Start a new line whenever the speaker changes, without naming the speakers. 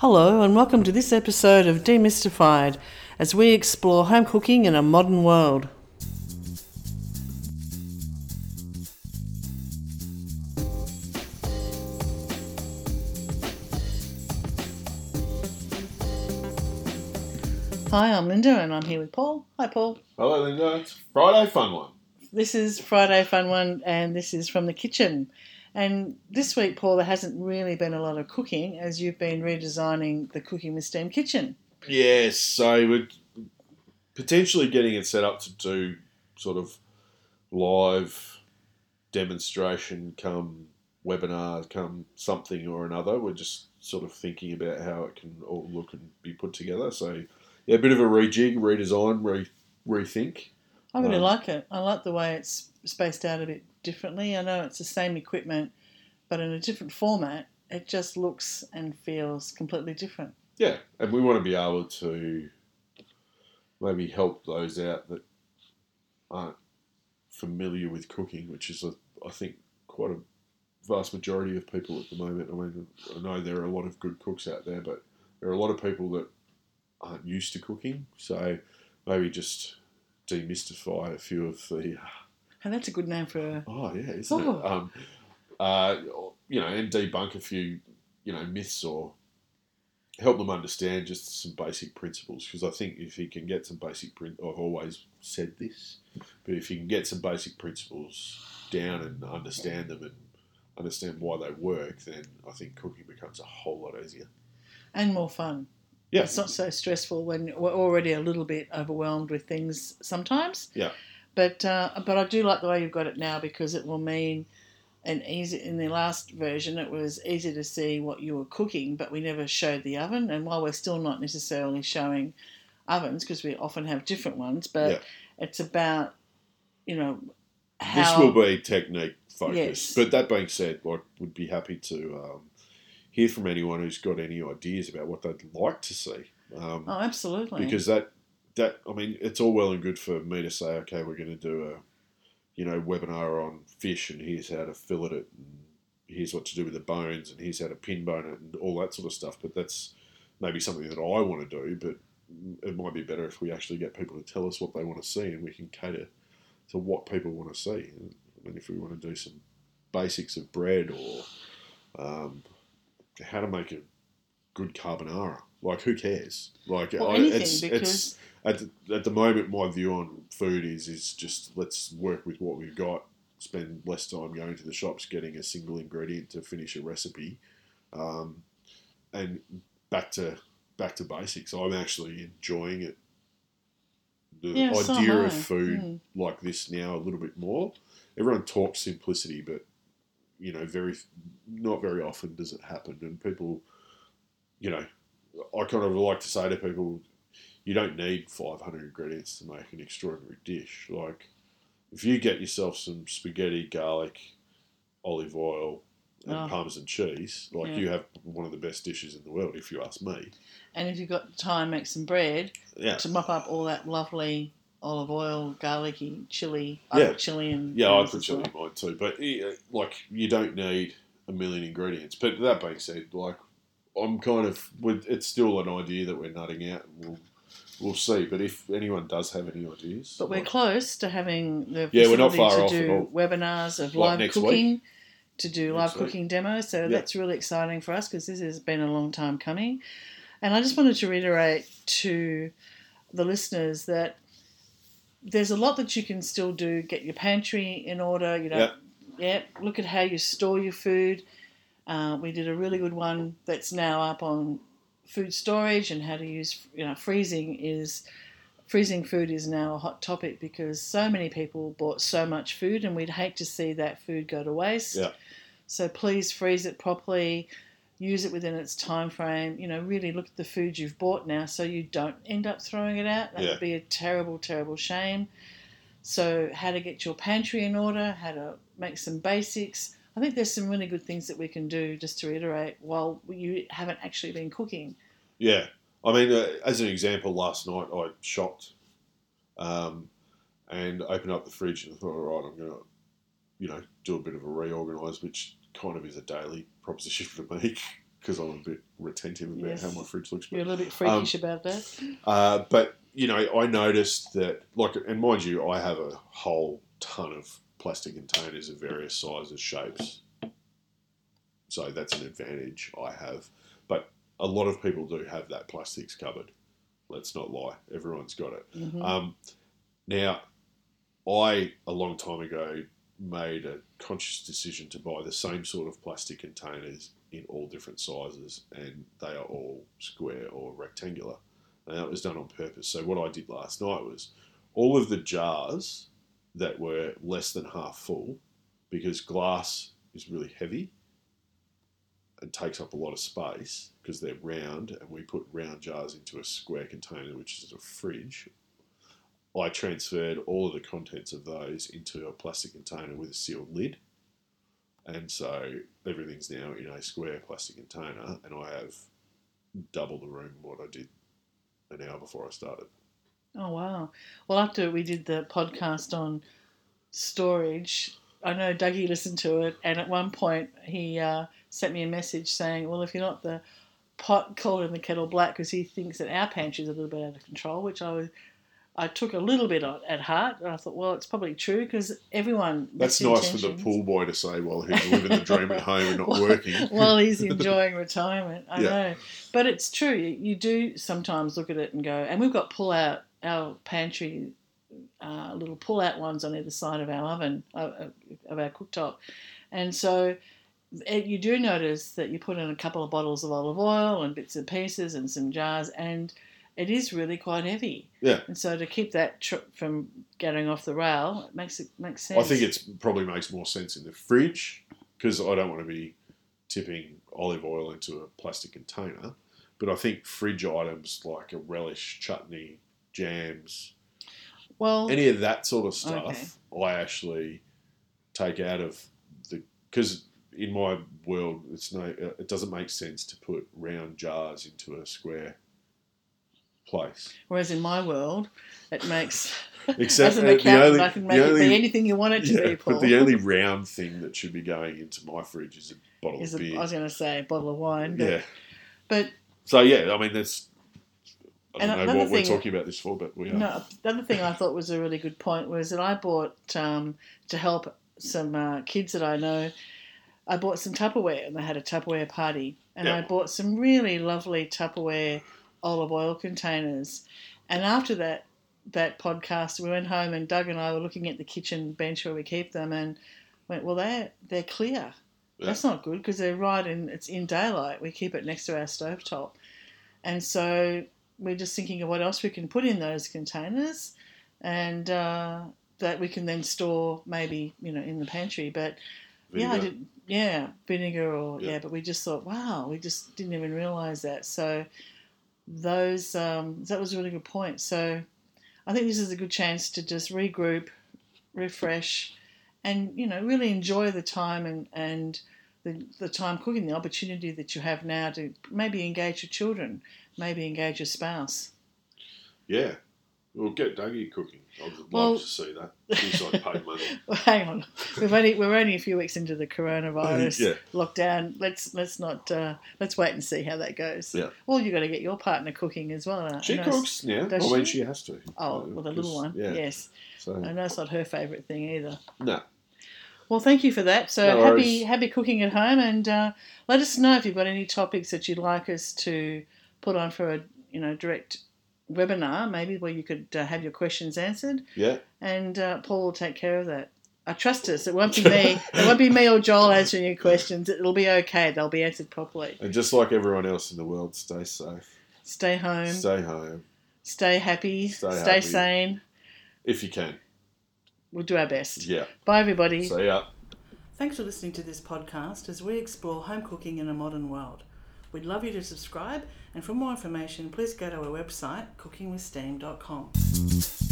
Hello, and welcome to this episode of Demystified as we explore home cooking in a modern world. Hi, I'm Linda, and I'm here with Paul. Hi, Paul.
Hello, Linda. It's Friday Fun One.
This is Friday Fun One, and this is from the kitchen. And this week, Paul, there hasn't really been a lot of cooking as you've been redesigning the Cooking with Steam kitchen.
Yes, so we're potentially getting it set up to do sort of live demonstration, come webinar, come something or another. We're just sort of thinking about how it can all look and be put together. So, yeah, a bit of a rejig, redesign, re- rethink.
I really
Um,
like it. I like the way it's spaced out a bit differently. I know it's the same equipment, but in a different format. It just looks and feels completely different.
Yeah, and we want to be able to maybe help those out that aren't familiar with cooking, which is, a, I think, quite a vast majority of people at the moment. I mean, I know there are a lot of good cooks out there, but there are a lot of people that aren't used to cooking. So maybe just demystify a few of the
And that's a good name for.
Oh yeah, isn't
Oh.
it? Um, uh, you know, and debunk a few, you know, myths or help them understand just some basic principles. Because I think if you can get some basic, prin- I've always said this, but if you can get some basic principles down and understand them and understand why they work, then I think cooking becomes a whole lot easier.
And more fun.
Yeah.
It's not so stressful when we're already a little bit overwhelmed with things sometimes.
Yeah.
But uh, but I do like the way you've got it now because it will mean an easy. In the last version, it was easy to see what you were cooking, but we never showed the oven. And while we're still not necessarily showing ovens because we often have different ones, but
Yeah.
it's about you know how
This will be technique focused.
Yes.
But that being said, I would be happy to um, hear from anyone who's got any ideas about what they'd like to see. Um,
oh absolutely
because that that I mean, it's all well and good for me to say, okay, we're going to do a you know webinar on fish, and here's how to fillet it, and here's what to do with the bones, and here's how to pin bone it, and all that sort of stuff. But that's maybe something that I want to do, but it might be better if we actually get people to tell us what they want to see, and we can cater to what people want to see. I mean, if we want to do some basics of bread or um, how to make a good carbonara, like who cares? Like
well,
I-
anything
it's,
because
it's at the, at the moment, my view on food is is just let's work with what we've got. Spend less time going to the shops getting a single ingredient to finish a recipe, um, and back to back to basics. I'm actually enjoying it. The
Yeah,
idea
am
of food
Mm.
like this now a little bit more. Everyone talks simplicity, but you know, very not very often does it happen, and people, you know, I kind of like to say to people, you don't need 500 ingredients to make an extraordinary dish. Like, if you get yourself some spaghetti, garlic, olive oil, and
Oh.
parmesan cheese, like
Yeah.
you have one of the best dishes in the world, if you ask me.
and if you've got time, make some bread.
Yeah,
to mop up all that lovely olive oil, garlicky, chili, I
Yeah.
put chili and
yeah, I put chili
well.
in mine too. But yeah, like, you don't need a million ingredients. But that being said, like, I'm kind of, with- it's still an idea that we're nutting out. And we'll, we'll see. But if anyone does have any ideas,
But we're
like-
close to having the
Yeah, we're not far
to
off
do
at all.
webinars of
Like
live cooking, to do live
week.
cooking demos. So
Yeah.
that's really exciting for us because this has been a long time coming. And I just wanted to reiterate to the listeners that there's a lot that you can still do. Get your pantry in order. You know,
Yeah.
yeah. Look at how you store your food. Uh, we did a really good one that's now up on food storage and how to use. You know, freezing is freezing food is now a hot topic because so many people bought so much food, and we'd hate to see that food go to waste.
Yeah.
So please freeze it properly. Use it within its time frame. You know, really look at the food you've bought now, so you don't end up throwing it out. That
Yeah.
would be a terrible, terrible shame. So, how to get your pantry in order, how to make some basics. I think there's some really good things that we can do just to reiterate while you haven't actually been cooking.
Yeah, I mean, uh, as an example, last night I shopped um, and opened up the fridge and thought, all right, I'm going to, you know, do a bit of a reorganise, which kind of is a daily proposition for me. because I'm a bit retentive about
Yes.
how my fridge looks.
You're a little bit freakish about that.
uh, but you know, I noticed that, like, and mind you, I have a whole ton of plastic containers of various sizes, shapes. So that's an advantage I have. But a lot of people do have that plastics cupboard. Let's not lie. Everyone's got it.
Mhm.
Um, now, I a long time ago made a conscious decision to buy the same sort of plastic containers in all different sizes, and they are all square or rectangular. And that was done on purpose. So what I did last night was all of the jars that were less than half full, because glass is really heavy and takes up a lot of space because they're round, and we put round jars into a square container, which is a fridge. I transferred all of the contents of those into a plastic container with a sealed lid. And so everything's now in a square plastic container, and I have double the room what I did an hour before I started.
Oh wow! Well, after we did the podcast on storage, I know Dougie listened to it, and at one point he uh, sent me a message saying, "Well, if you're not the pot calling the kettle black," because he thinks that our pantry is a little bit out of control, which I was. I took a little bit at heart, and I thought, well, it's probably true because everyone.
That's nice for the pool boy to say while he's living the dream at home and not
While-
working.
while he's enjoying retirement. I
Yeah.
know, but it's true. You, do sometimes look at it and go, and we've got pull out our pantry, uh, little pull out ones on either side of our oven uh, uh, of our cooktop, and so. It, you do notice that you put in a couple of bottles of olive oil and bits and pieces and some jars, and it is really quite heavy.
Yeah.
And so to keep that tr- from getting off the rail, it makes it makes sense.
I think it probably makes more sense in the fridge because I don't want to be tipping olive oil into a plastic container. But I think fridge items like a relish, chutney, jams,
well.
any of that sort of stuff, I actually take out of the because in my world, it's no, it doesn't make sense to put round jars into a square place.
Whereas in my world, it makes
Except
as an
uh,
accountant,
only-
I can make it be anything you want it to
Yeah,
be, Paul.
but the only round thing that should be going into my fridge is a bottle
is
of
a,
beer.
I was going to say a bottle of wine, but,
yeah.
but
So yeah, I mean that's. I
And
don't know what we're talking about this for, but we are.
no. The other thing I thought was a really good point was that I bought um, to help some uh, kids that I know. I bought some Tupperware, and they had a Tupperware party, and I bought some really lovely Tupperware olive oil containers. And after that that podcast, we went home, and Doug and I were looking at the kitchen bench where we keep them, and went, "Well, they're they're clear."
Yeah.
That's not good because they're right in it's in daylight. We keep it next to our stovetop, and so we're just thinking of what else we can put in those containers, and uh, that we can then store maybe you know in the pantry. But yeah, I
Vinegar.
did. Yeah, vinegar or yeah.
Yeah.
but we just thought, wow, we just didn't even realize that. So those um, that was a really good point. So I think this is a good chance to just regroup, refresh, and you know really enjoy the time and and the, the time cooking, the opportunity that you have now to maybe engage your children, maybe engage your spouse.
Yeah. We'll get Dougie cooking. I'd love
Well-
to see that. Like paid money.
Well, hang on, we've only we're only a few weeks into the coronavirus
Yeah.
lockdown. Let's let's not uh, let's wait and see how that goes.
Yeah.
Well, you have got to get your partner cooking as well.
She cooks Yeah.
Does
mean,
she?
she has to.
Oh,
Uh,
well, the little one.
Yeah.
Yes,
So
I know it's not her favourite thing either.
no.
Well, thank you for that. So
No
happy happy cooking at home, and uh, let us know if you've got any topics that you'd like us to put on for a you know direct webinar, maybe where you could uh, have your questions answered,
Yeah.
and uh, Paul will take care of that. I trust us. It won't be me. it won't be me or Joel answering your questions. It'll be okay. They'll be answered properly.
And just like everyone else in the world, stay safe.
Stay home.
Stay home
Stay happy.
Stay
Stay,
happy.
sane.
if you can.
We'll do our best.
Yeah.
Bye, everybody.
See ya.
Thanks for listening to this podcast as we explore home cooking in a modern world. We'd love you to subscribe, and for more information, please go to our website, cookingwithsteam.com.